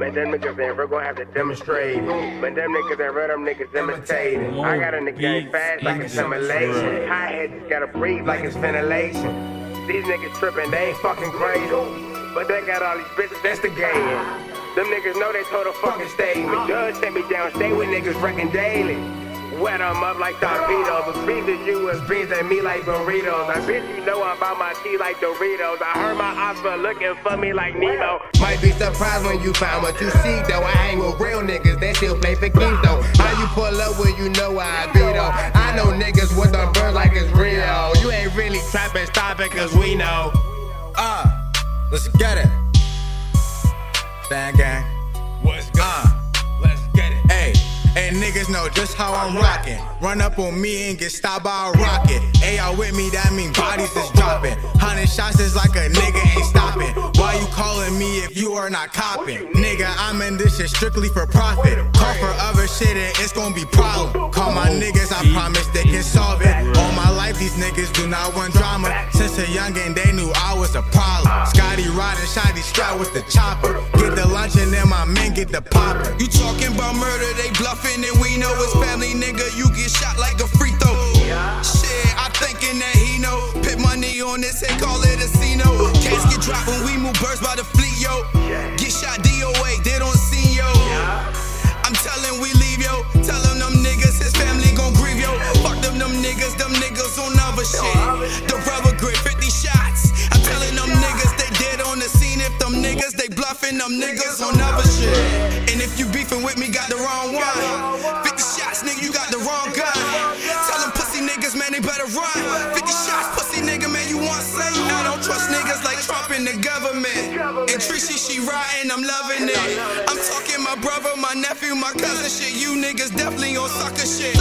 man, them niggas ain't real gonna have to demonstrate. But them niggas ain't real, them niggas imitating. I got a nigga ain't fast like assimilation. High head just gotta breathe like it's ventilation. These niggas tripping, they ain't fucking crazy. But they got all these bitches investigating. Them niggas know they told a fucking statement. Judge sent me down, stay with niggas wrecking daily. Wet them up like torpedoes. But beans is you and beans and me like burritos. I bitch you know I'm about my tea like Doritos. I heard looking for me like Nemo. Might be surprised when you find what you see though. I hang with real niggas, they still play for keys though. How you pull up when you know I be though? I know niggas with them birds like it's real. You ain't really trapping, stop it cause we know. Uh, let's get it. Bang gang. Niggas know just how I'm rocking. Run up on me and get stopped by a rocket. Y'all with me, that mean bodies is dropping. Hundred shots is like a nigga ain't stopping. Why you calling me if you are not copping? Nigga, I'm in this shit strictly for profit. Call for other shit and it's gonna be problem. Call my niggas, I promise they can solve it. All my life, these niggas do not want drama. Since a youngin', they knew I was a problem. Riding, shotty strap with the chopper. Get the lunch and then my men get the pop. You talking about murder, they bluffing, and we know it's family, nigga. You get shot like a free throw. Shit, I thinking that he know. Put money on this and call it a casino. Casket drop when we move birds by the fleet, yo. Get shot DOA, they don't see yo. I'm telling we leave yo. Tell them them niggas, his family gon' grieve yo. Fuck them, them niggas, them niggas on other shit. The bluffing, them niggas on other shit. And if you beefing with me, got the wrong one. 50 shots, nigga, you got the wrong gun. Tell them pussy niggas, man, they better run. 50 shots, pussy nigga, man, you want say? I don't trust niggas like Trump in the government. And Trishy, she riding, I'm loving it. I'm talking my brother, my nephew, my cousin shit. You niggas definitely on sucker shit.